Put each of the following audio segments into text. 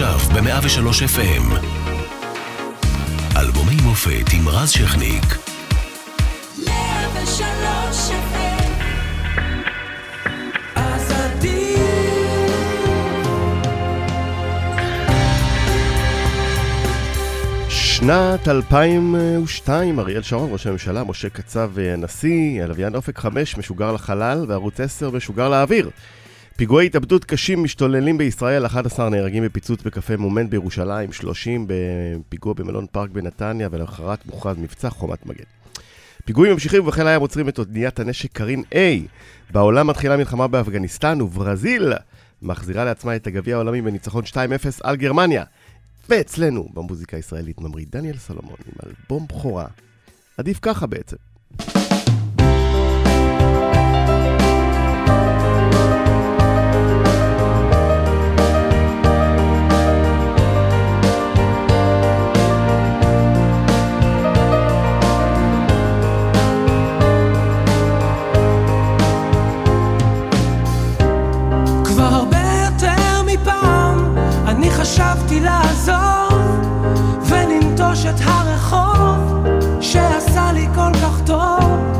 עכשיו ב-103 FM. אלבומי מופת עם רז שכניק. 103 FM. אז עדיף שנת 2002, אריאל שרון, ראש הממשלה, משה קצב אה, הנשיא, הלוויין אופק 5 משוגר לחלל וערוץ 10 משוגר לאוויר. פיגועי התאבדות קשים משתוללים בישראל, 11 נהרגים בפיצוץ בקפה מומנט בירושלים, 30 בפיגוע במלון פארק בנתניה, ולמחרת מוכרז מבצע חומת מגן. פיגועים ממשיכים ובחיל הים עוצרים את אוניית הנשק קרין A. בעולם מתחילה מלחמה באפגניסטן וברזיל מחזירה לעצמה את הגביע העולמי בניצחון 2-0 על גרמניה. ואצלנו, במוזיקה הישראלית, ממריא דניאל סולומון עם אלבום בכורה. עדיף ככה בעצם. חשבתי לעזוב ולנטוש את הרחוב שעשה לי כל כך טוב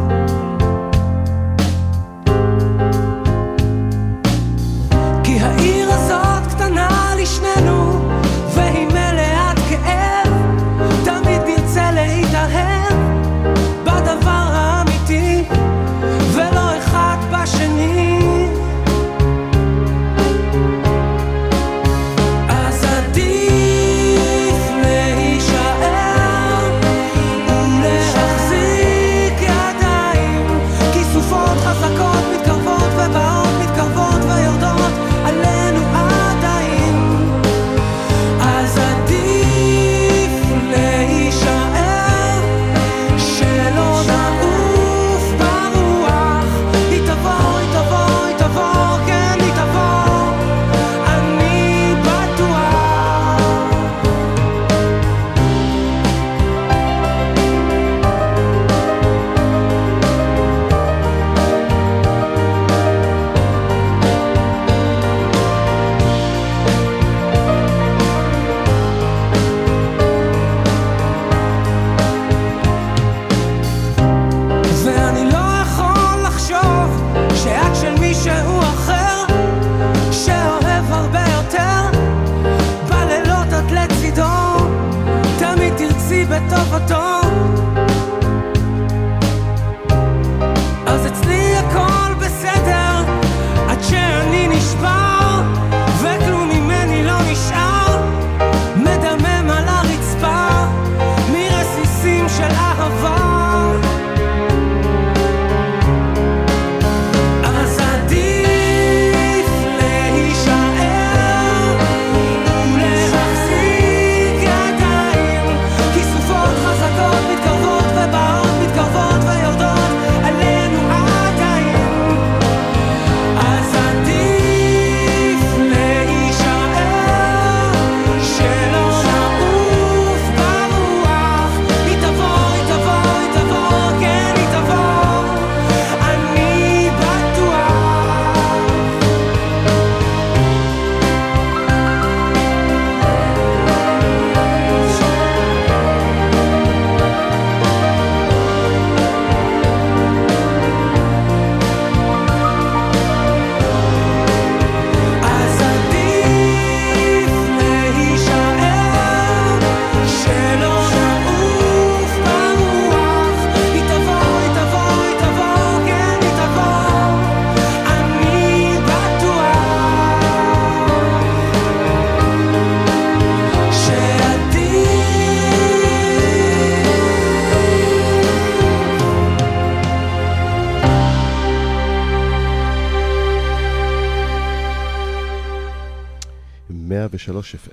103 FM,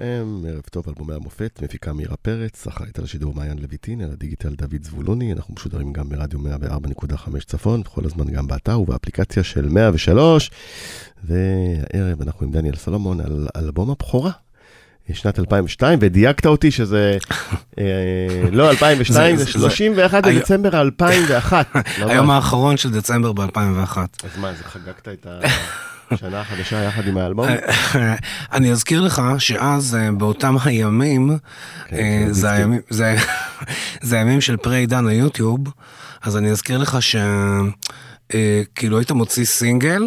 ערב טוב, אלבומי המופת, מפיקה מירה פרץ, אחראית על השידור מעיין לויטין, על הדיגיטל דוד זבולוני, אנחנו משודרים גם ברדיו 104.5 צפון, בכל הזמן גם באתר ובאפליקציה של 103, והערב אנחנו עם דניאל סולומון על אלבום הבכורה. שנת 2002, ודייקת אותי שזה, אה, לא 2002, זה- זה זה- 31 היום- בדצמבר 2001. היום האחרון של דצמבר ב-2001. אז מה, זה חגגת את ה... שנה חדשה יחד עם האלבום. אני אזכיר לך שאז, אה, באותם הימים, כן, אה, כן, זה. הימים- של פרה-עידן היוטיוב, אז אני אזכיר לך שכאילו היית מוציא סינגל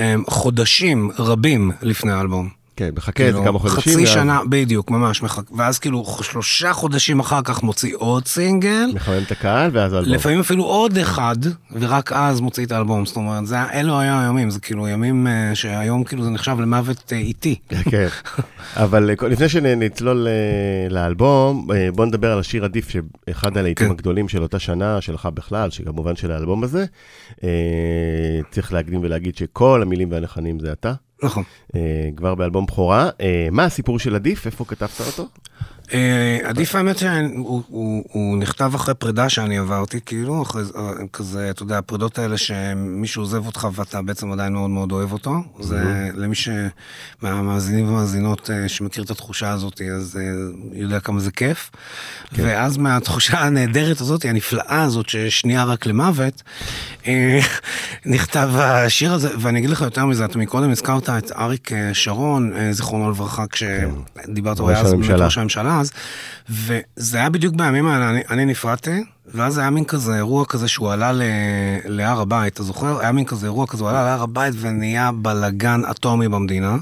אה, חודשים רבים לפני האלבום. כן, מחכה איזה כאילו, כמה חודשים. חצי שנה, בדיוק, ממש, מחק... ואז כאילו שלושה חודשים אחר כך מוציא עוד סינגל, מחמם את הקהל, ואז האלבום. לפעמים אפילו עוד אחד, ורק אז מוציא את האלבום. זאת אומרת, זה, אלו היו הימים, זה כאילו ימים אה, שהיום כאילו זה נחשב למוות אה, איטי. כן, אבל אה, לפני שנצלול אה, לאלבום, אה, בוא נדבר על השיר עדיף, שאחד הלהיטים כן. הגדולים של אותה שנה, שלך בכלל, שכמובן של האלבום הזה. אה, צריך להקדים ולהגיד שכל המילים והלחנים זה אתה, נכון. אה, כבר באלבום בכורה. אה, מה הסיפור של עדיף? איפה כתבת אותו? אה, עדיף האמת שהוא הוא, הוא נכתב אחרי פרידה שאני עברתי, כאילו, אחרי אה, כזה, אתה יודע, הפרידות האלה שמישהו עוזב אותך ואתה בעצם עדיין מאוד מאוד אוהב אותו. זה למי שמהמאזינים ומאזינות אה, שמכיר את התחושה הזאת, אז יודע כמה זה כיף. ואז מהתחושה הנהדרת הזאת, הנפלאה הזאת, ששנייה רק למוות, נכתב השיר הזה, ואני אגיד לך יותר מזה, אתה מקודם הזכרת את אריק שרון, זיכרונו לברכה, כשדיברת, הוא היה אז. ראש הממשלה אז, וזה היה בדיוק בימים האלה, אני, אני נפרדתי, ואז היה מין כזה אירוע כזה שהוא עלה ל, להר הבית, אתה זוכר? היה מין כזה אירוע כזה, הוא עלה להר הבית ונהיה בלאגן אטומי במדינה.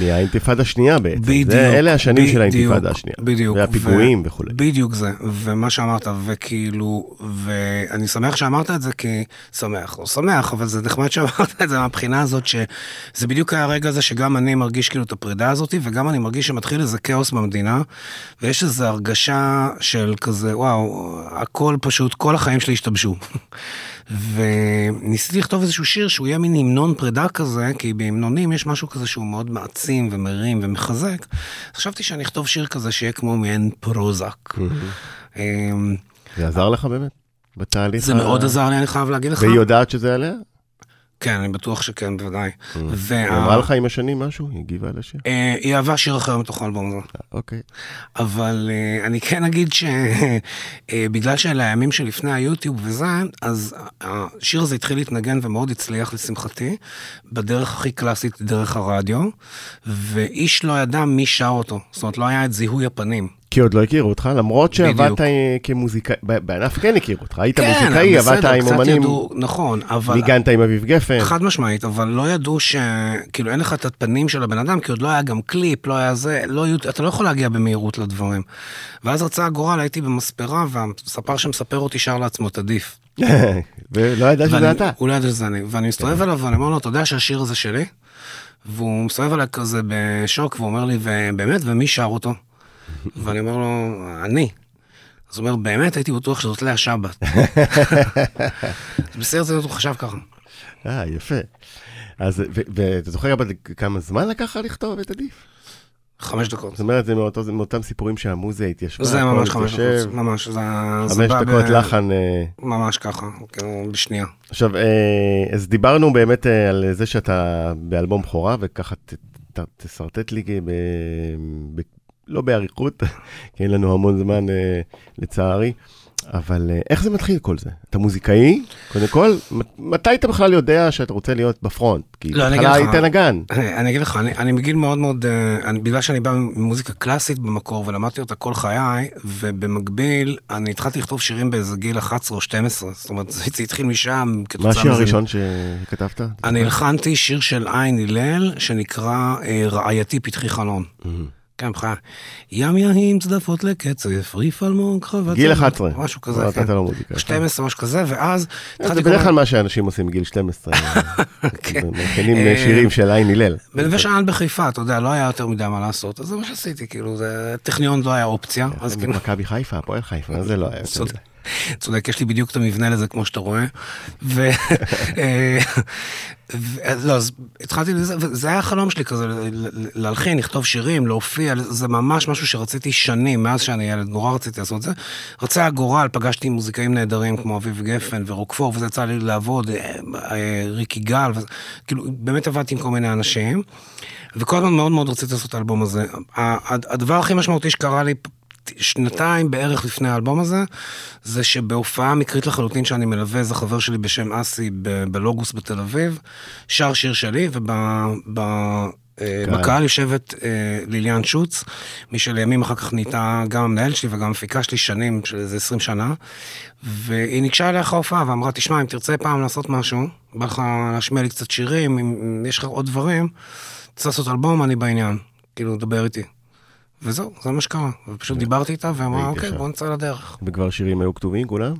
מהאינתיפאדה השנייה בעצם. בדיוק. זה, אלה השנים של האינתיפאדה השנייה. בדיוק. והפיגועים ו- וכולי. בדיוק זה, ומה שאמרת, וכאילו, ואני שמח שאמרת את זה, כי שמח, לא שמח, אבל זה נחמד שאמרת את זה מהבחינה הזאת, שזה בדיוק היה הרגע הזה שגם אני מרגיש כאילו את הפרידה הזאת, וגם אני מרגיש שמתחיל איזה כאוס במדינה, ויש איזו הרגשה של כזה, וואו, הכל פשוט, כל החיים שלי השתבשו. וניסיתי לכתוב איזשהו שיר שהוא יהיה מין המנון פרידה כזה, כי בהמנונים יש משהו כזה שהוא מאוד מעצים ומרים ומחזק. חשבתי שאני אכתוב שיר כזה שיהיה כמו מעין פרוזק. אמ, זה עזר לך באמת? בתהליך? זה מאוד עזר לי, אני חייב להגיד לך. והיא יודעת שזה עליה? כן, אני בטוח שכן, בוודאי. היא וה- אמרה לך עם השנים משהו? היא הגיבה על השיר? אה, היא אהבה שיר אחר מתוך האלבום הזה. אוקיי. אבל uh, אני כן אגיד שבגלל שאלה הימים שלפני היוטיוב וזה, אז השיר הזה התחיל להתנגן ומאוד הצליח לשמחתי, בדרך הכי קלאסית, דרך הרדיו, ואיש לא ידע מי שר אותו. זאת אומרת, לא היה את זיהוי הפנים. כי עוד לא הכירו אותך, למרות. שעבדת אה, כמוזיקאי, בענף כן הכירו אותך, היית כן, מוזיקאי, עבדת עם אומנים, ידעו, נכון, אבל... ניגנת עם אביב גפן. חד משמעית, אבל לא ידעו ש... כאילו, אין לך את הפנים של הבן אדם, כי עוד לא היה גם קליפ, לא היה זה, לא היו... אתה לא יכול להגיע במהירות לדברים. ואז רצה הגורל, הייתי במספרה, והספר שמספר אותי שר לעצמו את עדיף. ולא ידע שזה אתה. הוא לא ידע שזה אני. ואני מסתובב אליו ואני אומר לו, אתה יודע שהשיר הזה שלי? והוא מסתובב אליי כזה בשוק, והוא אומר לי, ובאמת, ומי שר אותו? ואני אומר לו, אני. אז הוא אומר, באמת הייתי בטוח שזאת לאה שבת. אז בסרט הזה הוא חשב ככה. אה, יפה. אז, ואתה זוכר אבל כמה זמן לקח לך לכתוב את עדיף? חמש דקות. זאת אומרת, זה מאותו- מאותם סיפורים שהמוזיקה התיישבה, זה ממש חמש דקות, ממש, זה חמש דקות ב- לחן. אה, ממש ככה, כאילו, בשנייה. עכשיו, אה, אז דיברנו באמת אה, על זה שאתה באלבום בכורה, וככה ת- ת- תשרטט לי ב... ב... לא באריכות, כי אין לנו המון זמן אה, לצערי, אבל אה, איך זה מתחיל כל זה? אתה מוזיקאי, קודם כל, מת- מתי אתה בכלל יודע שאתה רוצה להיות בפרונט? כי לא, בהתחלה לך- היית נגן. אני אני אגיד לך, אני, אני מגיל מאוד מאוד, אה, אני, בגלל שאני בא ממוזיקה קלאסית במקור ולמדתי אותה כל חיי, ובמקביל אני התחלתי לכתוב שירים באיזה גיל 11 או 12, זאת אומרת, זה התחיל משם, מה השיר הראשון שכתבת? אני הלחנתי שיר של עין הלל, שנקרא אה, רעייתי פתחי חלון. כן, בחיי. ים יהים צדפות לקצף, ריף אלמוג חבצלת. גיל 11. משהו כזה, לא כן. נתת לו מוזיקה. 12, משהו כזה, ואז... זה בדרך כל- כלל מה שאנשים עושים בגיל 12. כן. מכינים אה, שירים של עין הלל. בנווה שאנן בחיפה, אתה יודע, לא היה יותר מדי מה לעשות, אז זה מה שעשיתי, כאילו. טכניון לא היה אופציה, כאילו... מכבי חיפה, הפועל חיפה, זה לא היה. יותר. מדי. צודק, יש לי בדיוק את המבנה לזה, כמו שאתה רואה. ו... אה, לא, אז התחלתי לזה, וזה היה החלום שלי כזה, להלחין, לכתוב שירים, להופיע, זה ממש משהו שרציתי שנים, מאז שאני ילד, נורא רציתי לעשות את זה. רצה הגורל, פגשתי מוזיקאים נהדרים כמו אביב גפן ורוקפור, וזה יצא לי לעבוד, אה, אה, ריקי גל, וזה- כאילו, באמת עבדתי עם כל מיני אנשים, וכל הזמן מאוד מאוד רציתי לעשות את האלבום הזה. הדבר הכי משמעותי שקרה לי שנתיים בערך לפני האלבום הזה, זה שבהופעה מקרית לחלוטין שאני מלווה איזה חבר שלי בשם אסי ב- בלוגוס בתל אביב, שר שיר שלי, וב... ב- אה, יושבת אה, ליליאן שוץ, מי שלימים אחר כך נהייתה גם המנהל שלי וגם המפיקה שלי שנים, של איזה 20 שנה, והיא ניגשה אחרי ההופעה ואמרה, תשמע, אם תרצה פעם לעשות משהו, בא לך להשמיע לי קצת שירים, אם, יש לך עוד דברים, תרצה לעשות אלבום, אני בעניין, כאילו, דבר איתי. וזהו, זה מה שקרה. ופשוט דיברתי איתה ואמרה, אוקיי. בוא נצא לדרך. וכבר שירים היו כתובים כולם?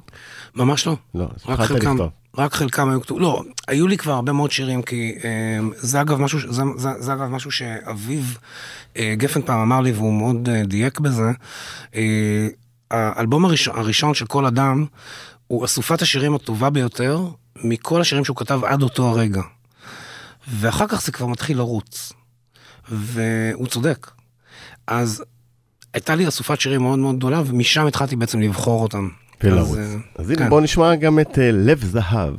ממש לא. לא, אז התחלת לכתוב. רק חלקם היו כתובים, לא, היו לי כבר הרבה מאוד שירים, כי אה, זה אגב משהו, ש- זה, זה, זה אגב משהו שאביב אה, גפן פעם אמר לי, והוא מאוד אה, דייק בזה. אה, האלבום הראשון, הראשון של כל אדם, הוא אסופת השירים הטובה ביותר מכל השירים שהוא כתב עד אותו הרגע. ואחר כך זה כבר מתחיל לרוץ. והוא צודק. אז הייתה לי אסופת שירים מאוד מאוד גדולה, ומשם התחלתי בעצם לבחור אותם. ולרוץ. אז, אה, אז הנה, כן. בואו נשמע גם את אה, לב זהב.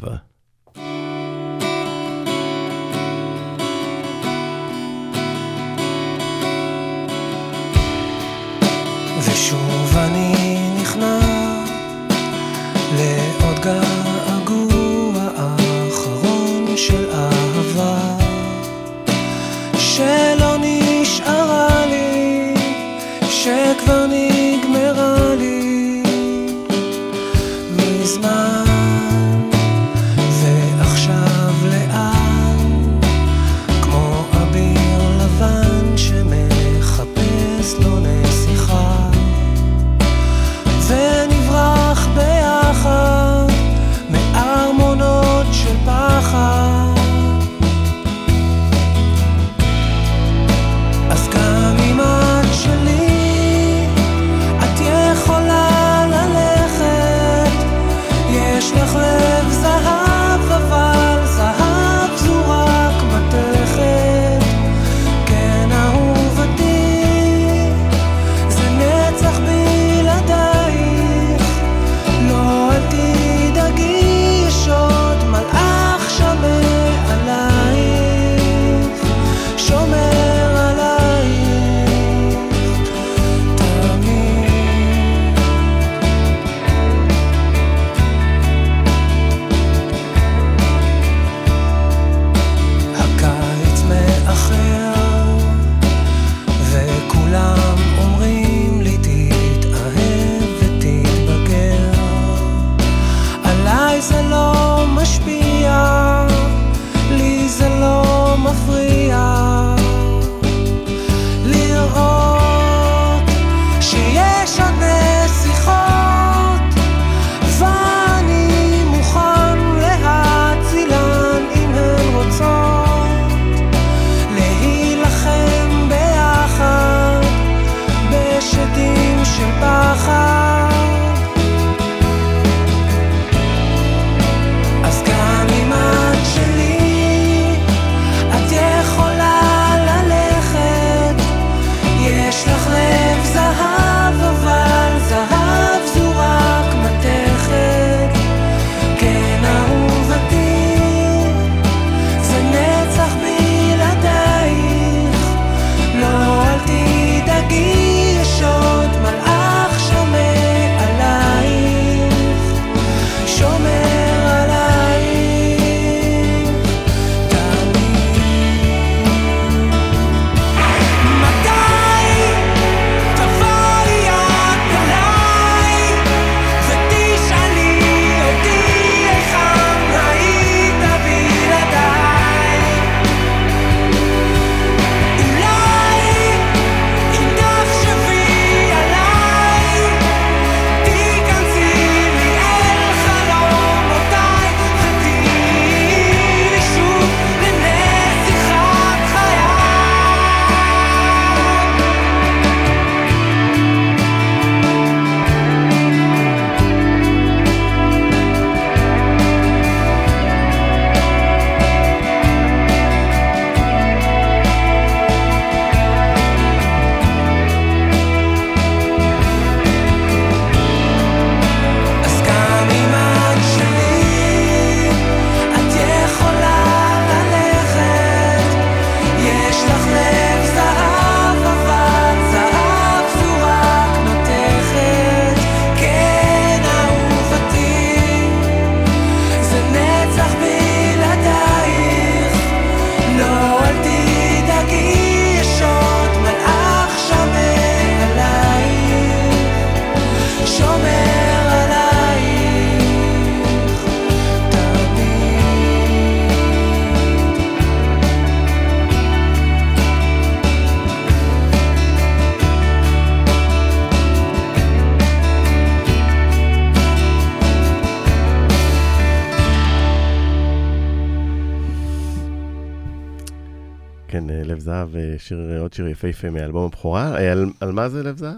שיר, יפהפה מאלבום הבכורה. אה, על, על מה זה לב זהב?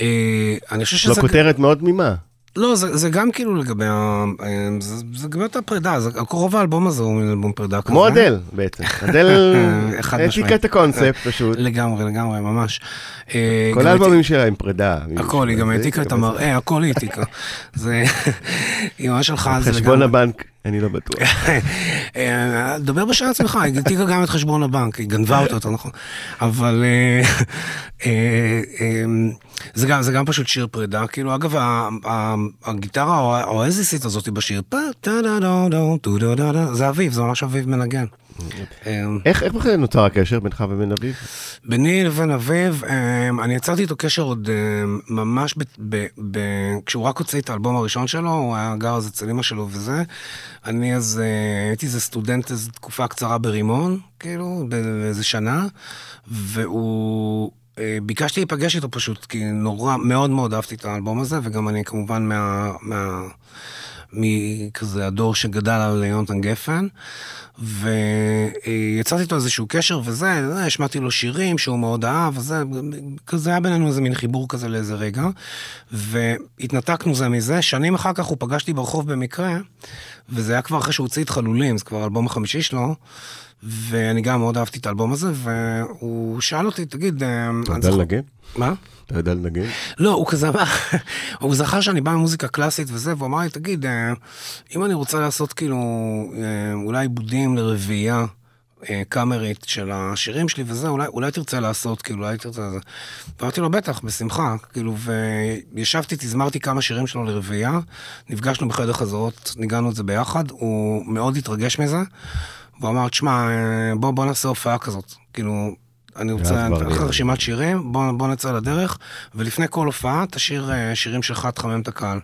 אה, אני חושב לא שזה... כותרת מאוד תמימה. לא, זה, זה גם כאילו לגבי ה... אה, זה, זה לגבי אותה פרידה, זה, רוב האלבום הזה הוא מין אלבום פרידה כזה. כמו אדל בעצם. אדל חד העתיקה. את הקונספט פשוט. לגמרי, לגמרי, ממש. כל האלבומים שלה עם פרידה. הכל, היא גם העתיקה את. המראה, הכל היא העתיקה. זה... היא ממש הלכה על זה חשבון לגמרי. הבנק, אני לא בטוח. אה, דבר בשם עצמך, היא העתיקה גם את חשבון הבנק, היא גנבה אותו יותר נכון. אבל אה, אה, זה גם, פשוט שיר פרידה, כאילו, אגב, הגיטרה או האואזיסית הזאת בשיר, זה אביב, זה ממש אביב מנגן. אה, איך בכלל נוצר הקשר בינך ובין אביב? ביני לבין אביב, אמ, אני יצרתי איתו קשר עוד אמ, ממש כשהוא רק הוציא את האלבום הראשון שלו, הוא היה גר אז אצל אמא שלו וזה. אני אז אה, הייתי איזה סטודנט איזו תקופה קצרה ברימון, כאילו, באיזה שנה, והוא... אה, ביקשתי להיפגש איתו פשוט, כי נורא, מאוד מאוד אהבתי את האלבום הזה, וגם אני כמובן מה... מה מכזה הדור שגדל על יונתן גפן, ויצרתי איתו איזשהו קשר וזה, זה, השמעתי לו שירים שהוא מאוד אהב, וזה, כזה היה בינינו איזה מין חיבור כזה לאיזה רגע, והתנתקנו זה מזה, שנים אחר כך הוא פגשתי ברחוב במקרה, וזה היה כבר אחרי שהוא הוציא את חלולים, זה כבר האלבום החמישי שלו, ואני גם מאוד אהבתי את האלבום הזה, והוא שאל אותי, תגיד, אה, אתה יודע לנגן? מה? אתה יודע לנגן? לא, הוא כזה אמר, הוא זכר שאני בא ממוזיקה קלאסית וזה, והוא אמר לי, תגיד, אה, אם אני רוצה לעשות כאילו אה, אולי עיבודים לרביעייה קאמרית של השירים שלי וזה, אולי, אולי תרצה לעשות, כאילו, אולי תרצה... זה. ואמרתי לו, בטח, בשמחה, כאילו, וישבתי, תזמרתי כמה שירים שלו לרביעייה, נפגשנו בחדר חזרות, ניגענו את זה ביחד, הוא מאוד התרגש מזה, והוא אמר, תשמע, בוא, בוא נעשה הופעה כזאת, כאילו... אני רוצה, אחרי. רשימת שירים, בוא, בוא נצא לדרך, ולפני כל הופעה תשאיר אה, שירים שלך, תחמם את הקהל.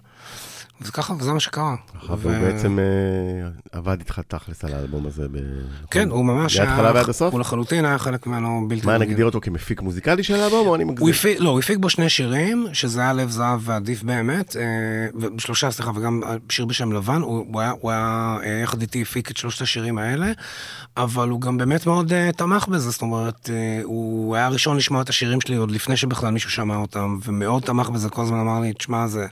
וזה ככה, וזה מה שקרה. והוא בעצם אה, עבד איתך תכלס על האלבום הזה. ב- כן, הוא ממש מההתחלה ועד הסוף? הוא לחלוטין היה חלק ממנו בלתי מה. נגדיר אותו כמפיק מוזיקלי של האלבום, או אני הוא מגזים? הפיק, לא, הוא הפיק בו שני שירים, שזה היה לב זהב ועדיף באמת, אה, ו- שלושה, סליחה, וגם שיר בשם לבן, הוא, הוא היה, הוא היה אה, יחד איתי הפיק את שלושת השירים האלה, אבל הוא גם באמת מאוד אה, תמך בזה, זאת אומרת, אה, הוא היה הראשון לשמוע את השירים שלי עוד לפני שבכלל מישהו שמע אותם, ומאוד תמך בזה, כל הזמן אמר לי, תשמע, זה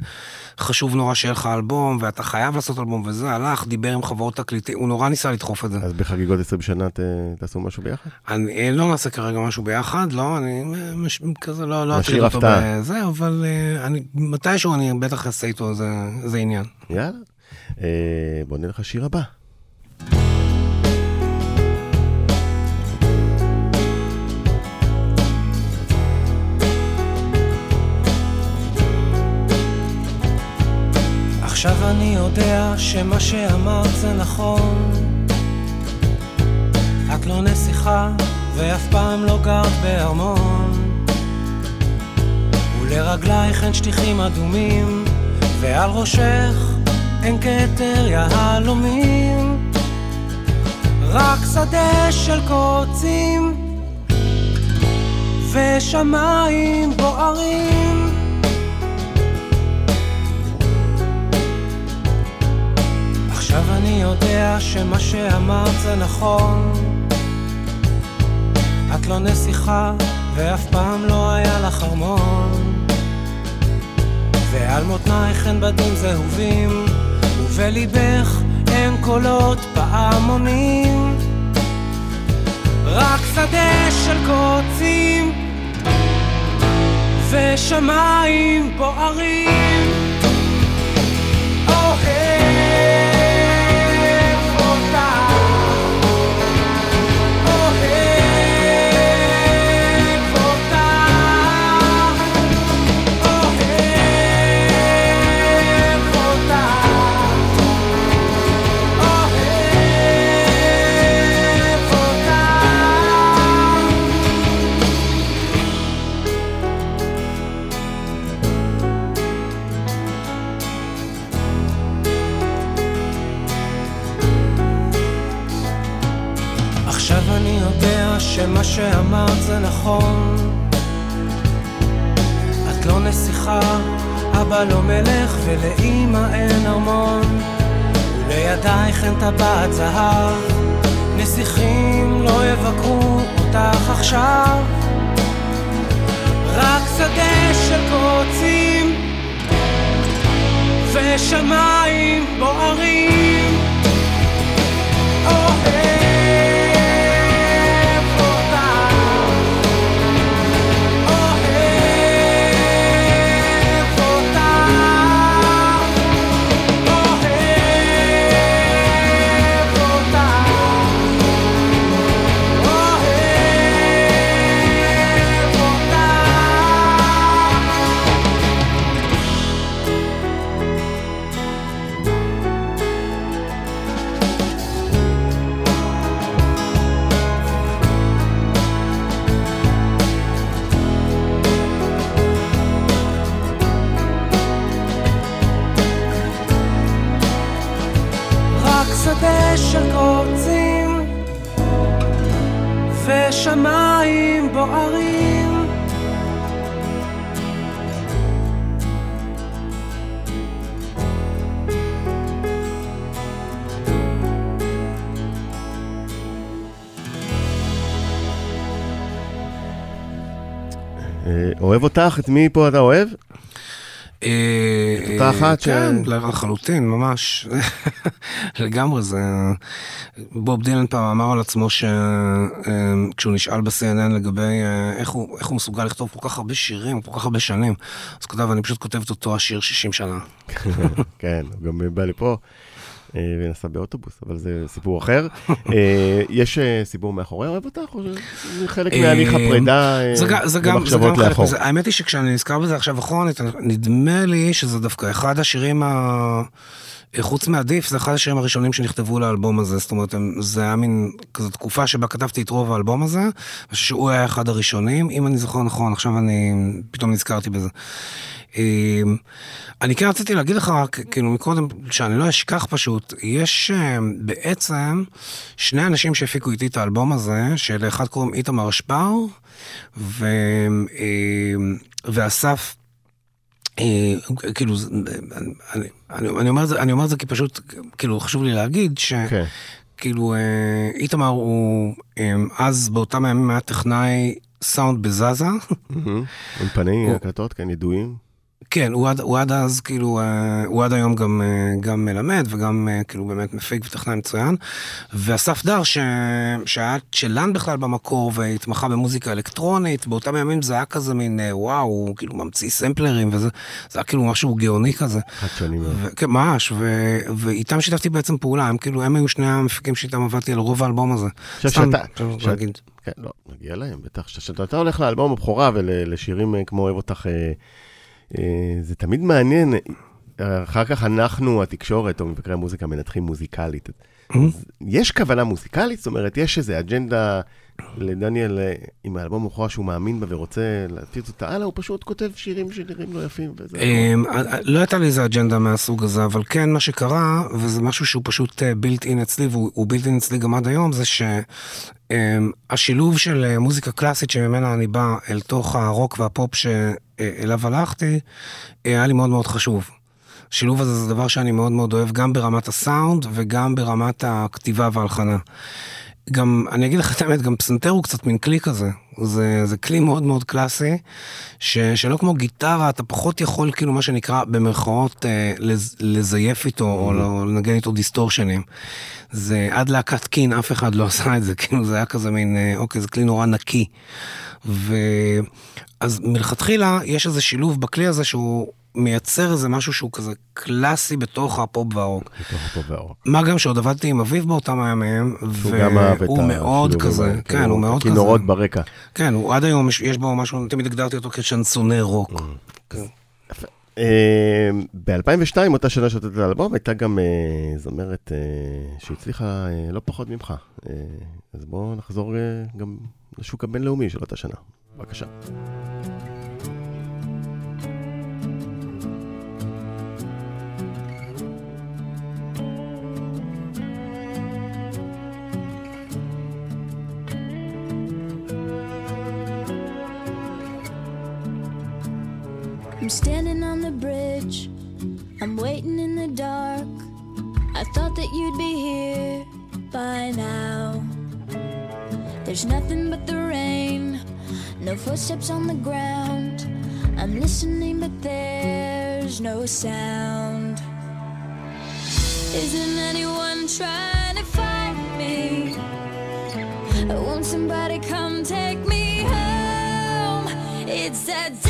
חשוב נורא שיהיה לך אלבום, ואתה חייב לעשות אלבום, וזה, הלך, דיבר עם חברות תקליטים, הוא נורא ניסה לדחוף את זה. אז בחגיגות 20 שנה ת- תעשו משהו ביחד? אני אה, לא נעשה כרגע משהו ביחד, לא, אני אה, מש, כזה לא, לא אטריד אותו הפתעה. בזה, אבל אה, אני, מתישהו אני בטח אעשה איתו איזה עניין. יאללה. אה, בוא נלך לשיר הבא. עכשיו אני יודע שמה שאמרת זה נכון. את לא נסיכה ואף פעם לא גרת בארמון. ולרגלייך אין שטיחים אדומים ועל ראשך אין כתר יהלומים. רק שדה של קוצים ושמיים בוערים עכשיו אני יודע שמה שאמרת זה נכון. את לא נסיכה ואף פעם לא היה לך ארמון. ועל מותנייך אין בדים זהובים ובליבך אין קולות פעמונים. רק שדה של קוצים ושמיים בוערים שמה שאמרת זה נכון. את לא נסיכה, אבא לא מלך ולאמא אין ארמון ולידייך אין טבעת זהב נסיכים לא יבקרו אותך עכשיו. רק שדה של קוצים ושמיים בוערים. אוהב אותך, את מי פה אתה אוהב? אה, את אותה אחת ש... כן, לחלוטין, ממש. לגמרי, זה... בוב דילן פעם אמר על עצמו שכשהוא נשאל ב-CNN לגבי אה, איך הוא, איך הוא מסוגל לכתוב כל כך הרבה שירים, כל כך הרבה שנים, אז כתב, אני פשוט כותב את אותו השיר 60 שנה. כן, גם בא לפה. אה, ונסע באוטובוס, אבל זה סיפור אחר. אה, יש אה, סיפור מאחורי אוהב אותך, או שזה חלק מהליך הפרידה במחשבות לאחור? האמת היא שכשאני נזכר בזה עכשיו אחרונית, נדמה לי שזה דווקא אחד השירים ה... חוץ מעדיף, זה אחד השירים הראשונים שנכתבו לאלבום הזה, זאת אומרת, זה היה מין כזו תקופה שבה כתבתי את רוב האלבום הזה, ושהוא היה אחד הראשונים, אם אני זוכר נכון, עכשיו אני פתאום נזכרתי בזה. אמ, אני כן רציתי להגיד לך, כאילו מקודם, שאני לא אשכח פשוט, יש אמ, בעצם שני אנשים שהפיקו איתי את האלבום הזה, שלאחד קוראים איתמר אשפר. אמ, ואסף אה, כאילו, אני, אני, אני, אומר זה, אני אומר זה כי פשוט, כאילו, חשוב לי להגיד ש... Okay. כן. כאילו, אה, איתמר הוא אז באותם הימים היה טכנאי סאונד בזאזה. אולפני הקלטות, כן, ידועים. כן, הוא עד, הוא עד אז, כאילו, אה, הוא עד היום גם, אה, גם מלמד וגם אה, כאילו באמת מפיק וטכנאי מצוין. ואסף דר, ש... שהיה צ'לן בכלל במקור והתמחה במוזיקה אלקטרונית, באותם ימים זה היה כזה מין, וואו, הוא כאילו ממציא סמפלרים וזה, זה היה כאילו משהו גאוני כזה. חדשני מאוד. כן, ממש, ו... ואיתם שיתפתי בעצם פעולה, הם כאילו, הם היו שני המפיקים שאיתם עבדתי על רוב האלבום הזה. עכשיו שאתה... כן, לא, נגיע להם, בטח. כשאתה הולך לאלבום הבכורה ולשירים כמו אוהב אותך... אה, זה תמיד מעניין, אחר כך אנחנו, התקשורת או מבקרי המוזיקה, מנתחים מוזיקלית. Mm-hmm. יש כוונה מוזיקלית? זאת אומרת, יש איזו אג'נדה לדניאל אה, עם האלבום מוכרע שהוא מאמין בה ורוצה להפיץ אותה הלאה, הוא פשוט כותב שירים שנראים לא יפים. אמ, אה, לא הייתה לי איזה אג'נדה מהסוג הזה, אבל כן, מה שקרה, וזה משהו שהוא פשוט בילט אין אצלי, והוא בילט אין אצלי גם עד היום, זה שהשילוב של מוזיקה קלאסית שממנה אני בא אל תוך הרוק והפופ שאליו הלכתי, היה לי מאוד מאוד חשוב. השילוב הזה זה דבר שאני מאוד מאוד אוהב, גם ברמת הסאונד וגם ברמת הכתיבה וההלחנה. גם, אני אגיד לך את האמת, גם פסנתר הוא קצת מין כלי כזה. זה, זה כלי מאוד מאוד קלאסי, ש, שלא כמו גיטרה, אתה פחות יכול, כאילו, מה שנקרא, במרכאות, אה, לז, לזייף איתו, mm-hmm. או לא, לנגן איתו דיסטורשנים. זה, עד להקת קין, אף אחד לא עשה את זה, כאילו, זה היה כזה מין, אה, אוקיי, זה כלי נורא נקי. ו... אז מלכתחילה, יש איזה שילוב בכלי הזה שהוא... מייצר איזה משהו שהוא כזה קלאסי בתוך הפופ והרוק. בתוך הפופ והרוק. מה גם שעוד עבדתי עם אביב באותם הימים, והוא מאוד כזה, כן, כאילו, הוא מאוד כזה. כינורות ברקע. כן, הוא עד היום, יש בו משהו, תמיד הגדרתי אותו כשנסוני רוק. Mm. כן. אה, ב-2002, אותה שנה שאתה את האלבום, הייתה גם אה, זמרת אה, שהצליחה לא פחות ממך. אז בואו נחזור גם לשוק הבינלאומי של אותה שנה. בבקשה. Standing on the bridge. I'm waiting in the dark. I thought that you'd be here by now. There's nothing but the rain, no footsteps on the ground. I'm listening, but there's no sound. Isn't anyone trying to find me? Won't somebody come take me home? It's that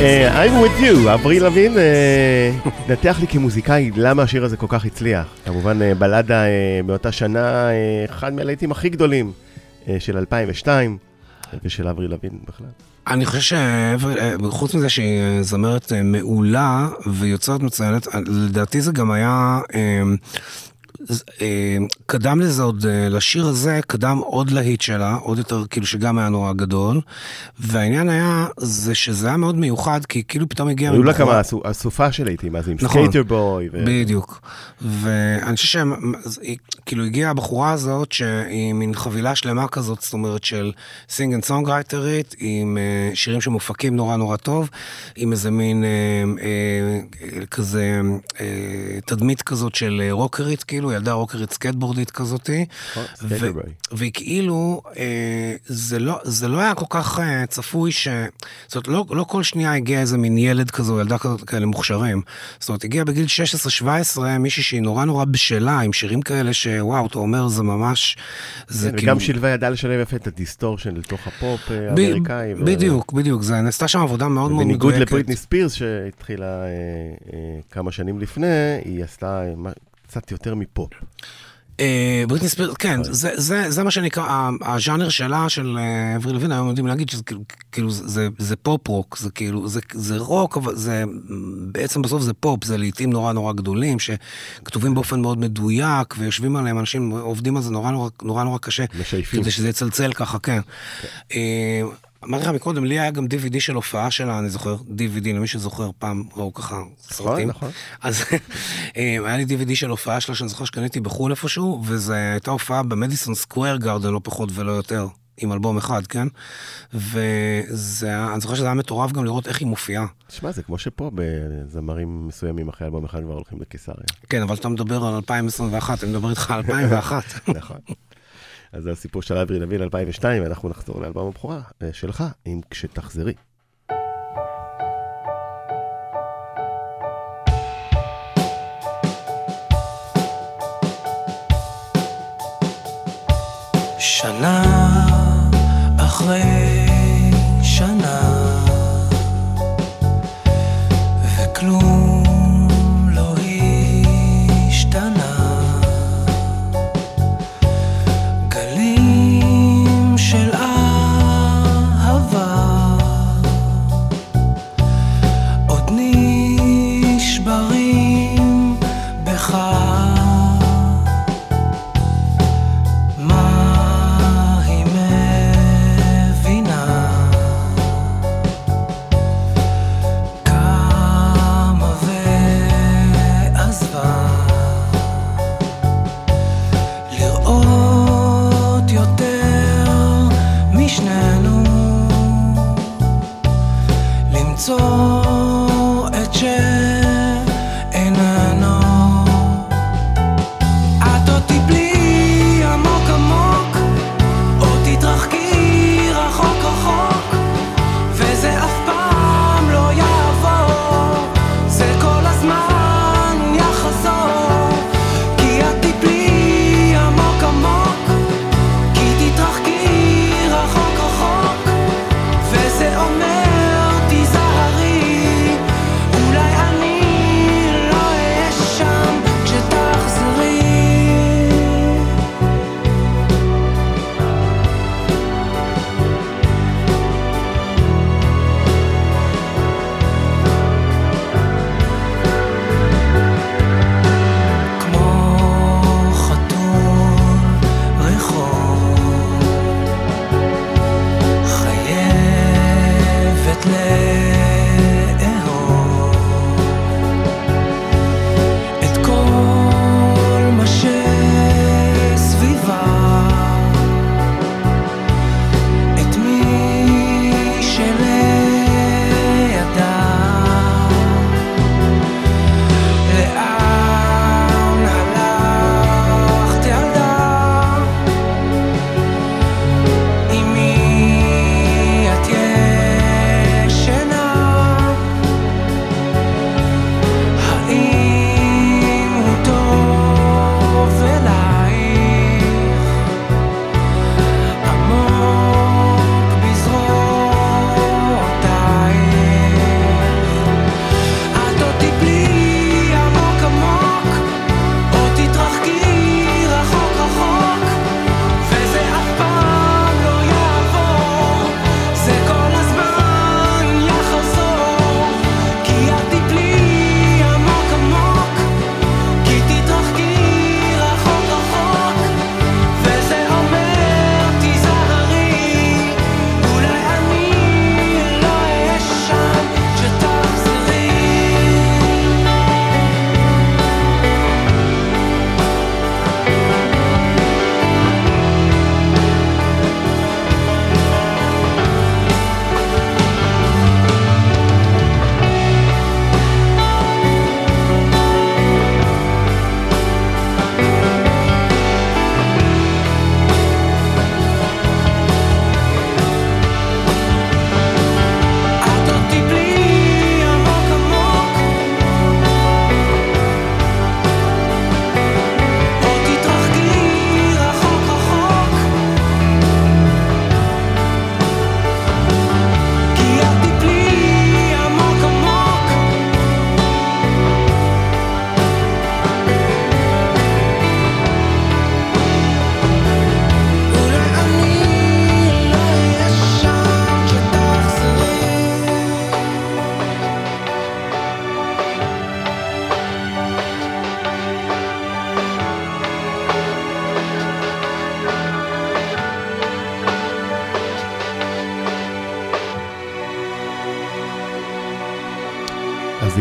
I'm with you, אברי לוין, אה, נתח לי כמוזיקאי למה השיר הזה כל כך הצליח. כמובן אה, בלדה באותה שנה, אה, אחד מהלהיטים הכי גדולים אה, של 2002, ושל אברי לוין בכלל. אני חושב שחוץ מזה שהיא זמרת מעולה ויוצרת מצוינת, לדעתי זה גם היה... אה, קדם לזה עוד, אה, לשיר הזה, קדם עוד להיט שלה, עוד יותר, כאילו שגם היה נורא גדול. והעניין היה, זה שזה היה מאוד מיוחד, כי כאילו פתאום הגיע... היו לה כמה אסו- אסופה של להיטים, אז עם נכון. Skater Boy. ו- בדיוק. ואני חושב שהם, כאילו הגיעה הבחורה הזאת שהיא מין חבילה שלמה כזאת, זאת אומרת של singer songwriter ית, עם אה, שירים שמופקים נורא נורא טוב, עם איזה מין אה, אה, כזה אה, תדמית כזאת של רוקרית, כאילו, ילדה רוקרית סקייטבורדית כזאתי. Boy. והיא כאילו, אה, זה, לא, זה לא היה כל כך אה, צפוי ש... זאת אומרת, לא, לא כל שנייה הגיע איזה מין ילד כזו, ילדה כזאת, כאלה מוכשרים. זאת אומרת, הגיע בגיל 16-17 מישהי שהיא נורא נורא בשלה, עם שירים כאלה שוואו, אתה אומר, זה ממש... זה כאילו... וגם שילבה ידעה לשלב יפה את ה distortion לתוך הפופ אה, האמריקאי. בדיוק, בדיוק, זה נעשתה שם עבודה מאוד מאוד בניגוד מדויקת. לבריטני ספירס שהתחילה אה, אה, כמה שנים לפני, היא עשתה אה, קצת יותר מפופ. אה, בריטני ספירס, כן, זה, זה, זה מה שנקרא, הז'אנר שלה, של אה, אבריל לבין, היום יודעים להגיד שזה כאילו, זה, זה, פופ רוק, זה כאילו, זה, זה רוק, אבל זה, בעצם בסוף זה פופ, זה להיטים נורא נורא גדולים, שכתובים באופן מאוד מדויק, ויושבים עליהם, אנשים עובדים על זה נורא נורא, נורא, נורא קשה, משייפים. כדי שזה יצלצל ככה, כן. אה, אמרתי לך מקודם, לי היה גם DVD של הופעה שלה, אני זוכר, DVD, למי שזוכר, פעם ראו ככה סרטים. נכון. אז אה, היה לי DVD של הופעה שלה, שאני זוכר שקניתי בחו"ל איפשהו, וזו הייתה הופעה במדיסון סקוויר גארדן, לא פחות ולא יותר, עם אלבום אחד, כן? וזה היה, אני זוכר שזה היה מטורף גם לראות איך היא מופיעה. תשמע, זה כמו שפה בזמרים מסוימים אחרי אלבום אחד כבר הולכים לקיסריה. כן, אבל אתה מדבר על 2021, אני מדבר איתך על 2001. נכון. אז זה הסיפור של אברי לוין 2002, ואנחנו נחזור לאלבום הבכורה אה, שלך, עם כשתחזרי. שנה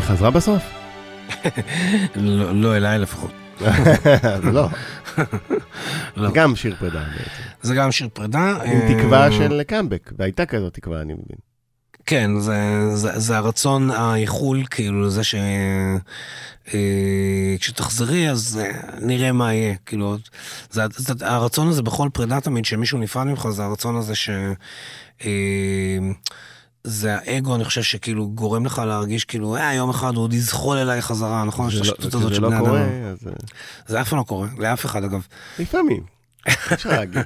חזרה בסוף? לא לא אליי לפחות. זה לא. לא. גם שיר פרידה בעצם. זה גם שיר פרידה. עם אה, תקווה של קאמבק, והייתה כזאת תקווה, אני מבין. כן, זה, זה, זה הרצון האיחול, כאילו, זה ש... אה, כשתחזרי, אז אה, נראה מה יהיה. כאילו, זה, זה, הרצון הזה בכל פרידה תמיד, שמישהו נפרד ממך, זה הרצון הזה ש... אה, זה האגו, אני חושב, שכאילו גורם לך להרגיש כאילו, אה, יום אחד הוא עוד יזחול אליי חזרה, נכון? יש את כשזה השטות לא- לא קורה. אז אה, זה אף פעם לא קורה, לאף אחד אגב. לפעמים. אפשר להגיד.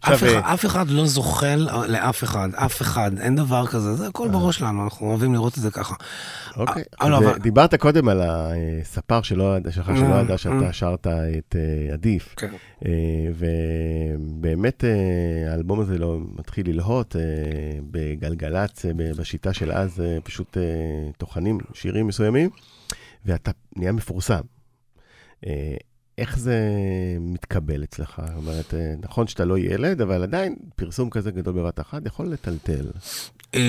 אף עכשיו, אחד, אה, אף אחד לא זוחל לאף אחד, אף אחד, אין דבר כזה, זה הכל בראש שלנו, אנחנו אוהבים לראות את זה ככה. אוקיי. אה, לא, אה, דיברת קודם על הספר שלא ידע- אה, שאתה אה. שרת את אה, עדיף. כן. אה, ובאמת אה, האלבום הזה לא מתחיל ללהוט אה, בגלגלצ, אה, בשיטה של אז, אה, פשוט אה, טוחנים שירים מסוימים, ואתה נהיה מפורסם. אה, איך זה מתקבל אצלך? זאת אומרת, אה, נכון שאתה לא ילד, אבל עדיין פרסום כזה גדול בבת אחת יכול לטלטל. אמ,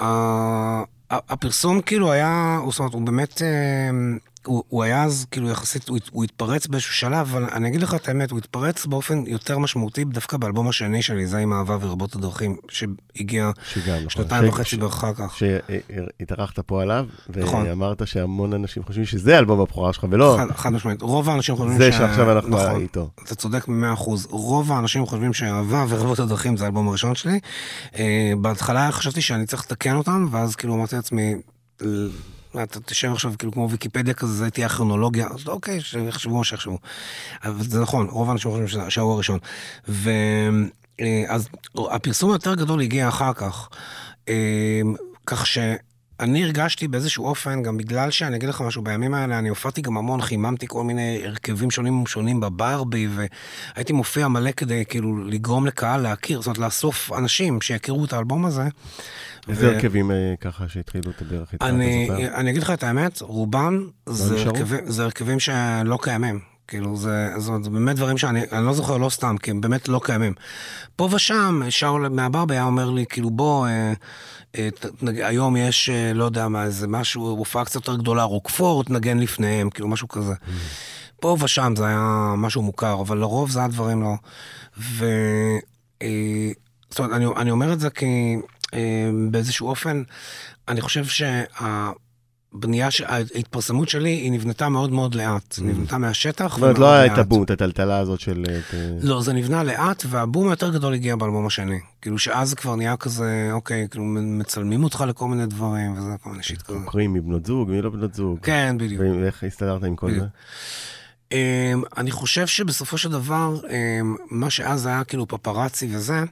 ה- ה- הפרסום כאילו היה, זאת אומרת, הוא באמת, אמ, הוא הוא היה אז כאילו יחסית, הוא הוא התפרץ באיזשהו שלב, אבל אני אגיד לך את האמת, הוא התפרץ באופן יותר משמעותי דווקא באלבום השני שלי, זה עם אהבה ורבות הדרכים, שהגיע נכון. שנתיים ש- וחצי אחר כך. שהתארחת פה עליו, נכון. ואמרת שהמון אנשים חושבים שזה אלבום הבכורה שלך, ולא חד- חד משמעית, רוב האנשים חושבים זה שעכשיו אנחנו נכון, איתו. אתה צודק במאה אחוז. רוב האנשים חושבים שאהבה ורבות הדרכים זה האלבום הראשון שלי. אה, בהתחלה חשבתי שאני צריך לתקן אותם, ואז כאילו אמרתי לעצמי, "ל- אתה תשב עכשיו כאילו כמו ויקיפדיה כזה, זה תהיה הכרונולוגיה, אז אוקיי, שיחשבו מה שיחשבו. אבל זה נכון, רוב האנשים חושבים שהוא הראשון. ו... אה, הפרסום היותר גדול הגיע אחר כך. אה, כך ש... אני הרגשתי באיזשהו אופן, גם בגלל שאני אגיד לך משהו, בימים האלה אני הופעתי גם המון, חיממתי כל מיני הרכבים שונים ומשונים בברבי, והייתי מופיע מלא כדי כאילו לגרום לקהל להכיר, זאת אומרת לאסוף אנשים שיכירו את האלבום הזה. איזה ו- הרכבים אה, ככה שהתחילו את הדרך איתך, אני? אני אגיד לך את האמת, רובם זה, נשארו? הרכבים, זה הרכבים שלא קיימים. כאילו, זה, זה, זה באמת דברים שאני אני לא זוכר, לא סתם, כי הם באמת לא קיימים. פה ושם, שאול מהברבי היה אומר לי, כאילו, בוא, אה, היום יש, אה, לא יודע מה, איזה משהו, הופעה קצת יותר גדולה, רוקפורט, נגן לפניהם, כאילו, משהו כזה. פה ושם זה היה משהו מוכר, אבל לרוב זה היה דברים לא. ו... אה, זאת אומרת, אני, אני אומר את זה כי אה, באיזשהו אופן, אני חושב שהבנייה, ש- ההתפרסמות שלי, היא נבנתה מאוד מאוד לאט. היא נבנתה מהשטח. זאת אומרת, לא היה. את הבום, את הטלטלה הזאת של... אה, את, אה, לא, זה נבנה לאט, והבום היותר גדול הגיע באלבום השני. כאילו שאז כבר נהיה כזה, אוקיי, כאילו מצלמים אותך לכל מיני דברים, וזה כל מיני שיט כזה. חוקרים מי בנות זוג, מי לא בנות זוג. כן, בדיוק. ואיך הסתדרת עם כל זה? אמ, אני חושב שבסופו של דבר, אמ, מה שאז היה כאילו פפראצי וזה,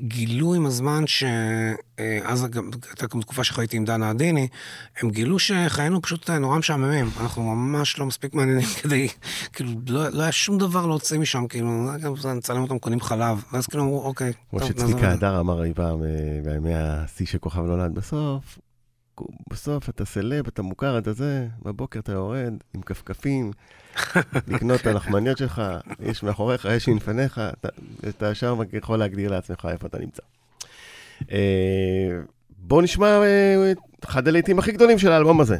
גילו עם הזמן שאז גם, הייתה גם תקופה שחייתי עם דנה עדיני, הם גילו שחיינו פשוט נורא משעממים. אנחנו ממש לא מספיק מעניינים כדי, כאילו, לא, לא היה שום דבר להוציא משם, כאילו, זה, נצלם אותם, קונים חלב, ואז כאילו אמרו, אוקיי, כמו שצביקה נעזוב את זה." הדר אמר אי פעם אה, בימי השיא של כוכב נולד, בסוף, בסוף אתה סלב, אתה מוכר, אתה זה, בבוקר אתה יורד עם כפכפים, לקנות את הלחמניות שלך, יש מאחוריך, יש מלפניך, אתה- אתה ישר יכול להגדיר לעצמך איפה אתה נמצא. אה, בואו נשמע אה, את אחד הלעיתים הכי גדולים של האלבום הזה.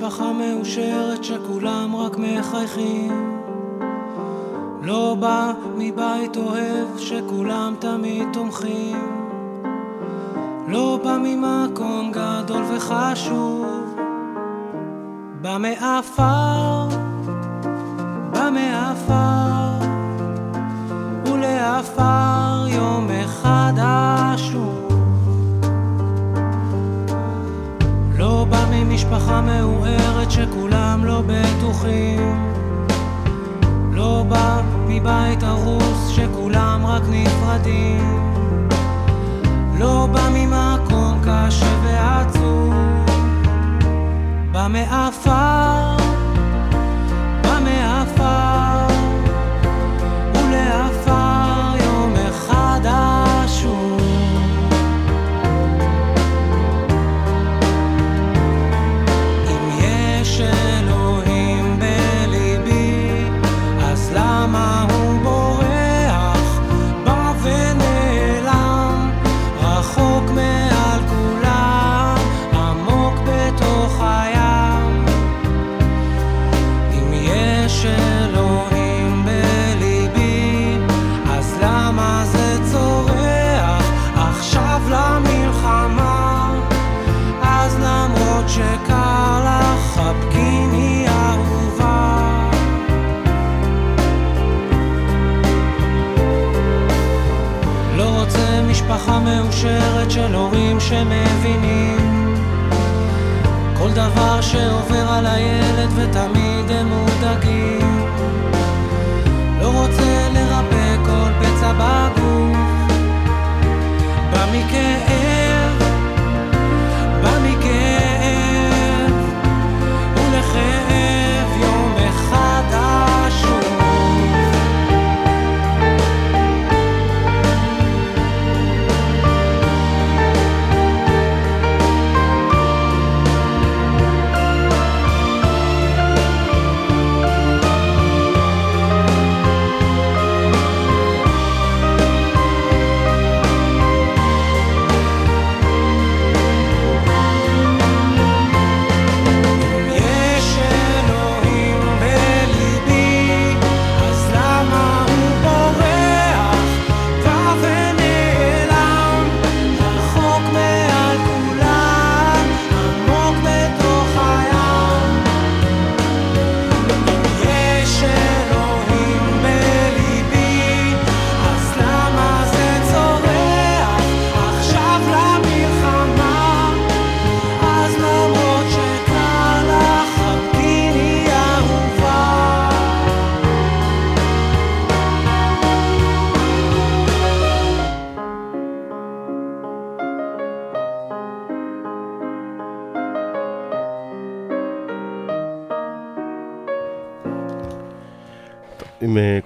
בא ממשפחה מאושרת שכולם רק מחייכים. לא בא מבית אוהב שכולם תמיד תומכים. לא בא ממקום גדול וחשוב. בא מעפר, בא מעפר, ולעפר יום אחד בא ממשפחה מאוהרת שכולם לא בטוחים. לא בא מבית הרוס שכולם רק נפרדים. לא בא ממקום קשה ועצוב. בא מעפר,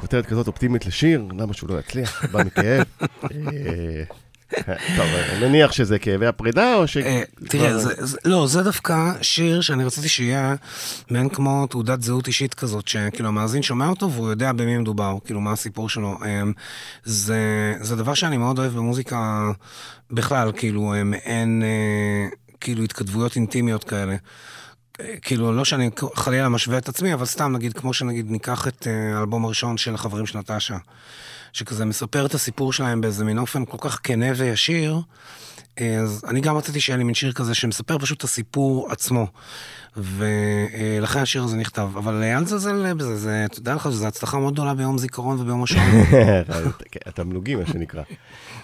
כותרת כזאת אופטימית לשיר, למה שהוא לא יצליח? בא מכאב. אה, טוב, אני מניח שזה כאבי הפרידה, או ש... אה, תראה, זה, זה, לא, זה דווקא שיר שאני רציתי שיהיה מעין כמו תעודת זהות אישית כזאת, שכאילו המאזין שומע אותו והוא יודע במי מדובר, כאילו מה הסיפור שלו. אמ, זה, דבר שאני מאוד אוהב במוזיקה בכלל, כאילו אה, מעין, אה, כאילו התכתבויות אינטימיות כאלה. אה, כאילו, לא שאני חלילה משווה את עצמי, אבל סתם נגיד, כמו שנגיד ניקח את אה, האלבום הראשון של החברים של נטשה, שכזה מספר את הסיפור שלהם באיזה מין אופן כל כך כנה וישיר, אה, אז אני גם רציתי שיהיה לי מין שיר כזה שמספר פשוט את הסיפור עצמו. ולכן השיר הזה נכתב. אבל אל תזלזל בזה, זה, אתה יודע לך שזו הצלחה מאוד גדולה ביום זיכרון וביום השואה. כן, התמלוגים, מה שנקרא.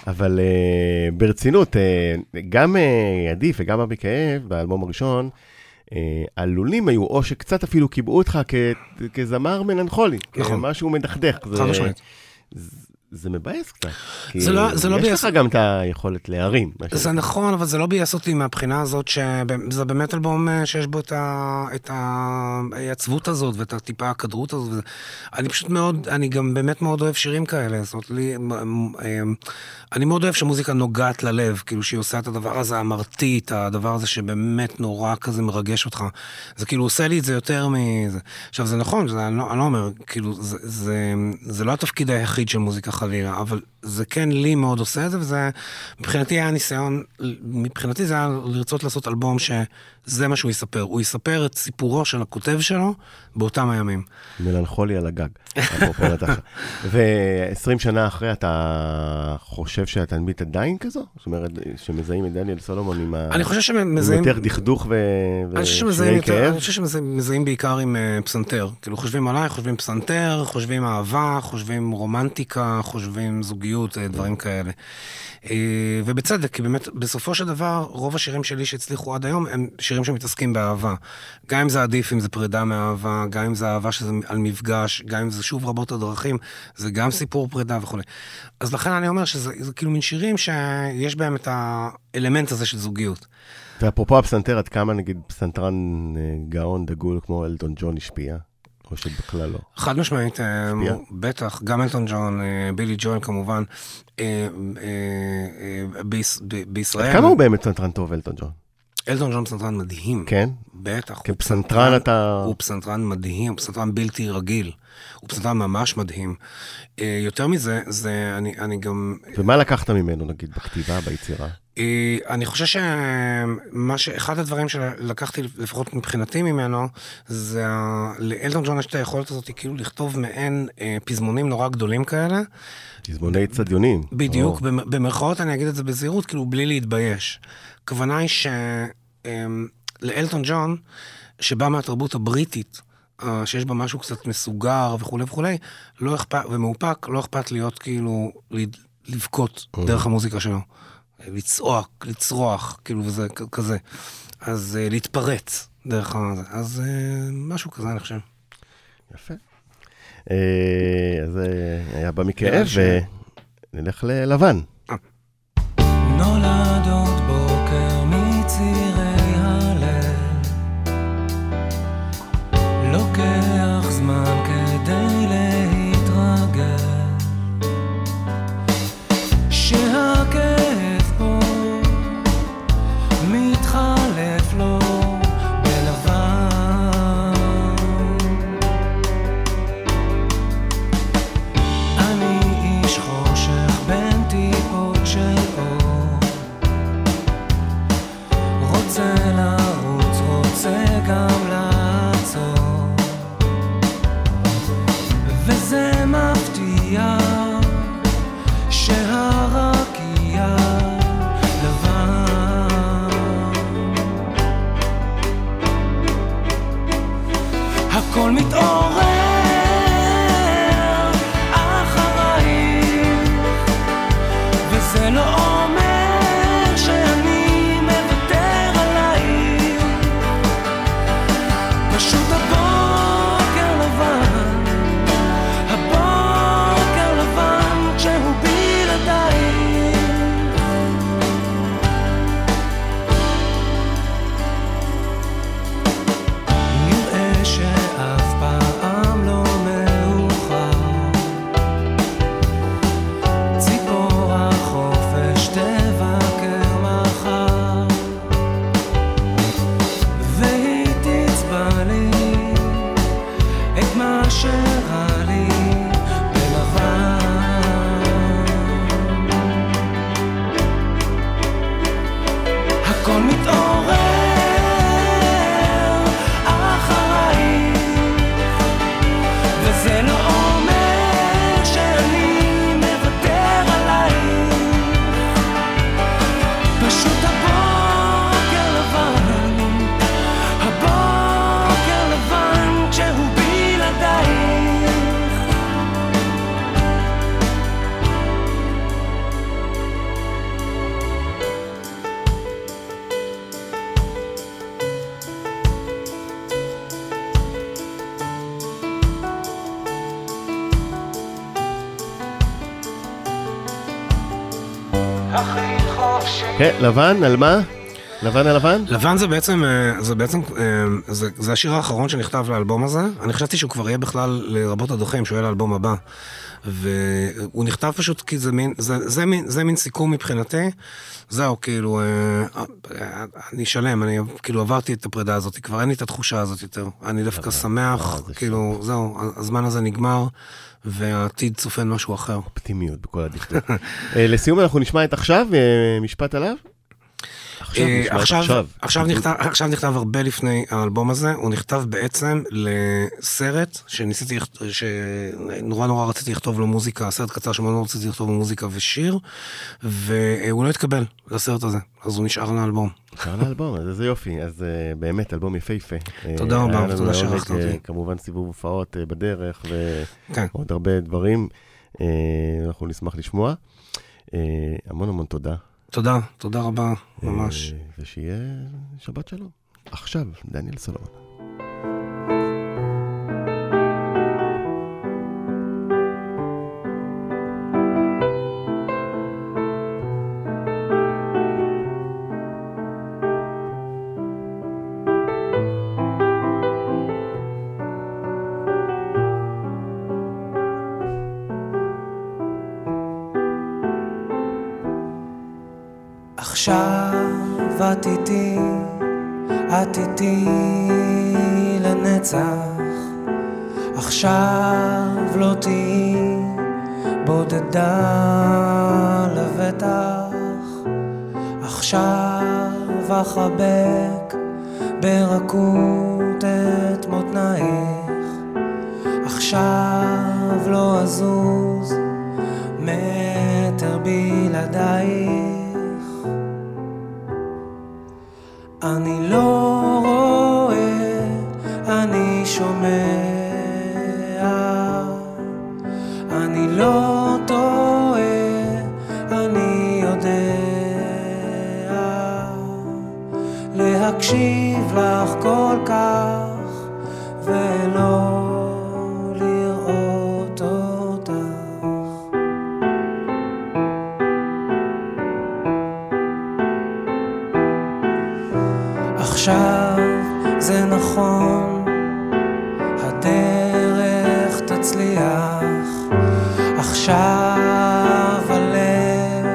אבל אה, ברצינות, אה, גם אה, עדיף וגם אבי כאב, באלבום הראשון, אה, הלולים היו, או שקצת אפילו קיבעו אותך כזמר מלנכולי. נכון. משהו מדכדך. חד משמעית. זה מבאס קצת. זה לא- זה לא יש ביאס- לך גם את היכולת להרים. זה. נכון, אבל זה לא ביאס אותי מהבחינה הזאת שזה באמת אלבום אה, שיש בו את, ה, את העצבות הזאת ואת הטיפה הכדרות הזאת. אני פשוט מאוד, אני גם באמת מאוד אוהב שירים כאלה. זאת אומרת, לי, מ- מ- אה, אני מאוד אוהב שמוזיקה נוגעת ללב, כאילו שהיא עושה את הדבר הזה המרטיט, הדבר הזה שבאמת נורא כזה מרגש אותך. זה כאילו עושה לי את זה יותר מזה. עכשיו, זה נכון, זה, אני, לא, אני לא אומר, כאילו, זה, זה, זה לא התפקיד היחיד של מוזיקה חלילה, אבל זה כן לי מאוד עושה את זה, וזה מבחינתי היה ניסיון, מבחינתי זה היה לרצות לעשות אלבום שזה מה שהוא יספר. הוא יספר את סיפורו של הכותב שלו באותם הימים. מלנכולי על הגג, אפרופו נתחה. ו-20 שנה אחרי, אתה חושב שהתלמיד עדיין כזו? זאת אומרת, שמזהים את דניאל סולומון עם ה... אני חושב שמזהים... יותר דכדוך ושירי כאב? אני חושב שמזהים בעיקר עם אה, פסנתר. כאילו חושבים עליי, חושבים פסנתר, חושבים אהבה, חושבים רומנטיקה, חושבים זוגיות, אה, דברים כאלה. אה, ובצדק, כי באמת, בסופו של דבר, רוב השירים שלי שהצליחו עד היום הם שירים שמתעסקים באהבה. גם אם זה עדיף, אם זה פרידה מאהבה, גם אם זה אהבה שזה על מפגש, גם אם זה שוב רבות הדרכים, זה גם סיפור פרידה וכולי. אז לכן אני אומר שזה זה כאילו מין שירים שיש בהם את האלמנט הזה של זוגיות. ואפרופו הפסנתר, עד כמה נגיד פסנתרן אה, גאון דגול כמו אלטון ג'ון השפיע? או שבכלל לא? חד משמעית, אה? בטח, גם אלטון ג'ון, אה, בילי ג'וין כמובן, אה, בישראל. כמה הוא באמת פסנתרן טוב, אלטון ג'ון? אלטון ג'ון פסנתרן מדהים. כן? בטח. כפסנתרן אתה... הוא פסנתרן מדהים, הוא פסנתרן בלתי רגיל. הוא פסנתרן ממש מדהים. אה, יותר מזה, זה, אני, אני גם... ומה לקחת ממנו, נגיד, בכתיבה, ביצירה? אה, אני חושב שמה ש... אחד הדברים שלקחתי, לפחות מבחינתי ממנו, זה... לאלטון ג'ון יש את היכולת הזאת, כאילו לכתוב מעין אה, פזמונים נורא גדולים כאלה. תזמוני צדיונים. בדיוק, או, במ- במרכאות אני אגיד את זה בזהירות, כאילו בלי להתבייש. הכוונה היא שלאלטון ג'ון, שבא מהתרבות הבריטית, אה, שיש בה משהו קצת מסוגר וכולי וכולי, לא אכפת, ומאופק, לא אכפת להיות כאילו, לבכות דרך המוזיקה שלו. לצעוק, לצרוח, כאילו, וזה כזה. אז אה, להתפרץ דרך ה... אז אה, משהו כזה, אני חושב. יפה. אז אה, היה ש- ונלך ללבן. נולדות לבן, על מה? לבן על לבן? זה בעצם, אה, זה בעצם, אה, זה, זה השיר האחרון שנכתב לאלבום הזה. אני חשבתי שהוא כבר יהיה בכלל לרבות הדוחים, שהוא יהיה לאלבום הבא. והוא נכתב פשוט כי זה מין, זה, זה, מין, זה מין סיכום מבחינתי. זהו, כאילו, אה, אני שלם, אני כאילו עברתי את הפרידה הזאת, כבר אין לי את התחושה הזאת יותר. אני דווקא שמח, כאילו, זהו, הזמן הזה נגמר, והעתיד צופן משהו אחר. אופטימיות בכל הדקדוק. אה, לסיום אנחנו נשמע את עכשיו, אה, משפט עליו? עכשיו אה, את עכשיו, עכשיו. עכשיו, נכתב, עכשיו נכתב הרבה לפני האלבום הזה, הוא נכתב בעצם לסרט שניסיתי, שנורא נורא רציתי לכתוב לו מוזיקה, סרט קצר שמאוד נורא רציתי לכתוב לו מוזיקה ושיר, והוא לא התקבל לסרט הזה, אז הוא נשאר לאלבום. אפשר לאלבום, אז איזה יופי. אז אה, באמת, אלבום יפהפה. אה, תודה רבה, תודה שערכת אותי. כמובן סיבוב הופעות בדרך, כן. ועוד הרבה דברים. אנחנו נשמח לשמוע. המון המון תודה. תודה, תודה רבה, ממש. אה, ושיהיה שבת שלום. עכשיו, דניאל סולומון. עכשיו זה נכון, הדרך תצליח, עכשיו הלב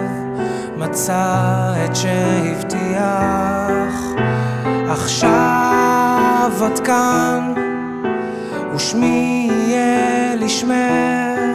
מצא את שהבטיח, עכשיו את כאן, ושמי יהיה לשמך,